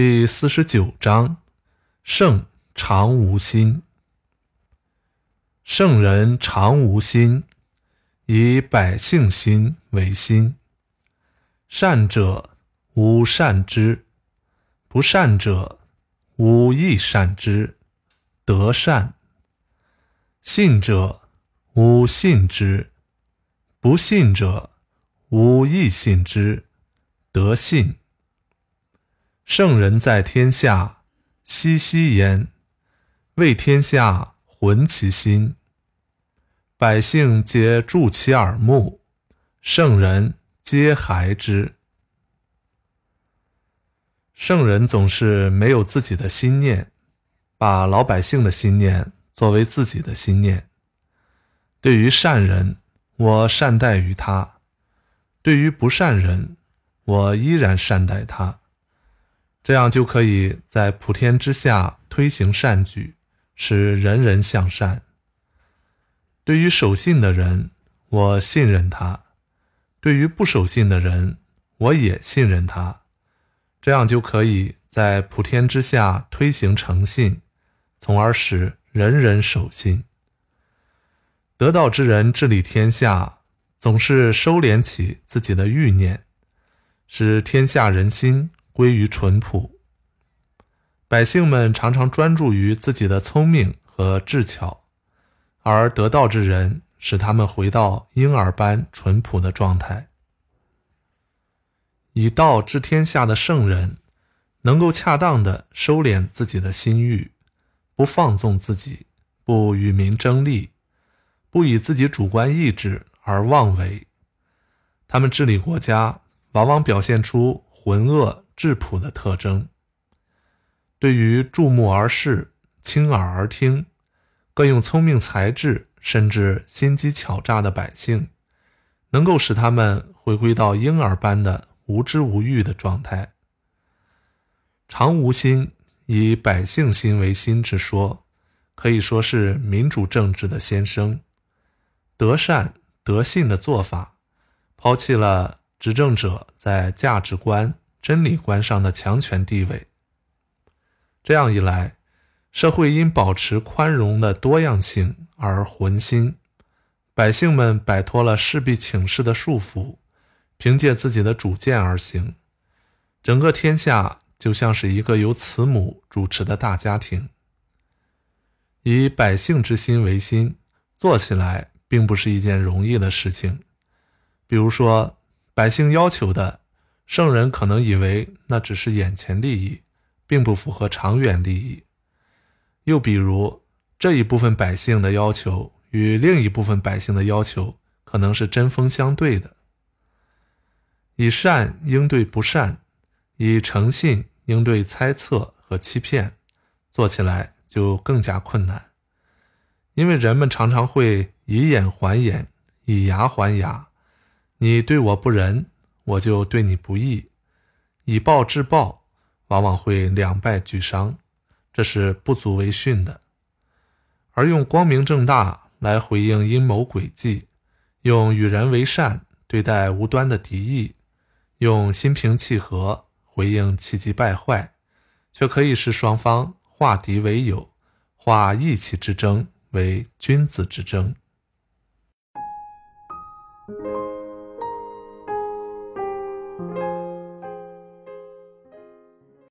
第四十九章：圣常无心。圣人常无心，以百姓心为心。善者无善之，不善者无亦善之，得善。信者无信之，不信者无亦信之，得信。圣人在天下，熙熙焉，为天下浑其心。百姓皆助其耳目，圣人皆孩之。圣人总是没有自己的心念，把老百姓的心念作为自己的心念。对于善人，我善待于他；对于不善人，我依然善待他。这样就可以在普天之下推行善举，使人人向善。对于守信的人，我信任他；对于不守信的人，我也信任他。这样就可以在普天之下推行诚信，从而使人人守信。得道之人治理天下，总是收敛起自己的欲念，使天下人心。归于淳朴，百姓们常常专注于自己的聪明和智巧，而得道之人使他们回到婴儿般淳朴的状态。以道治天下的圣人，能够恰当的收敛自己的心欲，不放纵自己，不与民争利，不以自己主观意志而妄为。他们治理国家，往往表现出浑噩。质朴的特征，对于注目而视、倾耳而听、各用聪明才智甚至心机巧诈的百姓，能够使他们回归到婴儿般的无知无欲的状态。常无心，以百姓心为心之说，可以说是民主政治的先声。德善德信的做法，抛弃了执政者在价值观。真理观上的强权地位。这样一来，社会因保持宽容的多样性而浑心，百姓们摆脱了势必请示的束缚，凭借自己的主见而行。整个天下就像是一个由慈母主持的大家庭。以百姓之心为心，做起来并不是一件容易的事情。比如说，百姓要求的。圣人可能以为那只是眼前利益，并不符合长远利益。又比如，这一部分百姓的要求与另一部分百姓的要求可能是针锋相对的。以善应对不善，以诚信应对猜测和欺骗，做起来就更加困难。因为人们常常会以眼还眼，以牙还牙。你对我不仁。我就对你不义，以暴制暴，往往会两败俱伤，这是不足为训的。而用光明正大来回应阴谋诡计，用与人为善对待无端的敌意，用心平气和回应气急败坏，却可以使双方化敌为友，化义气之争为君子之争。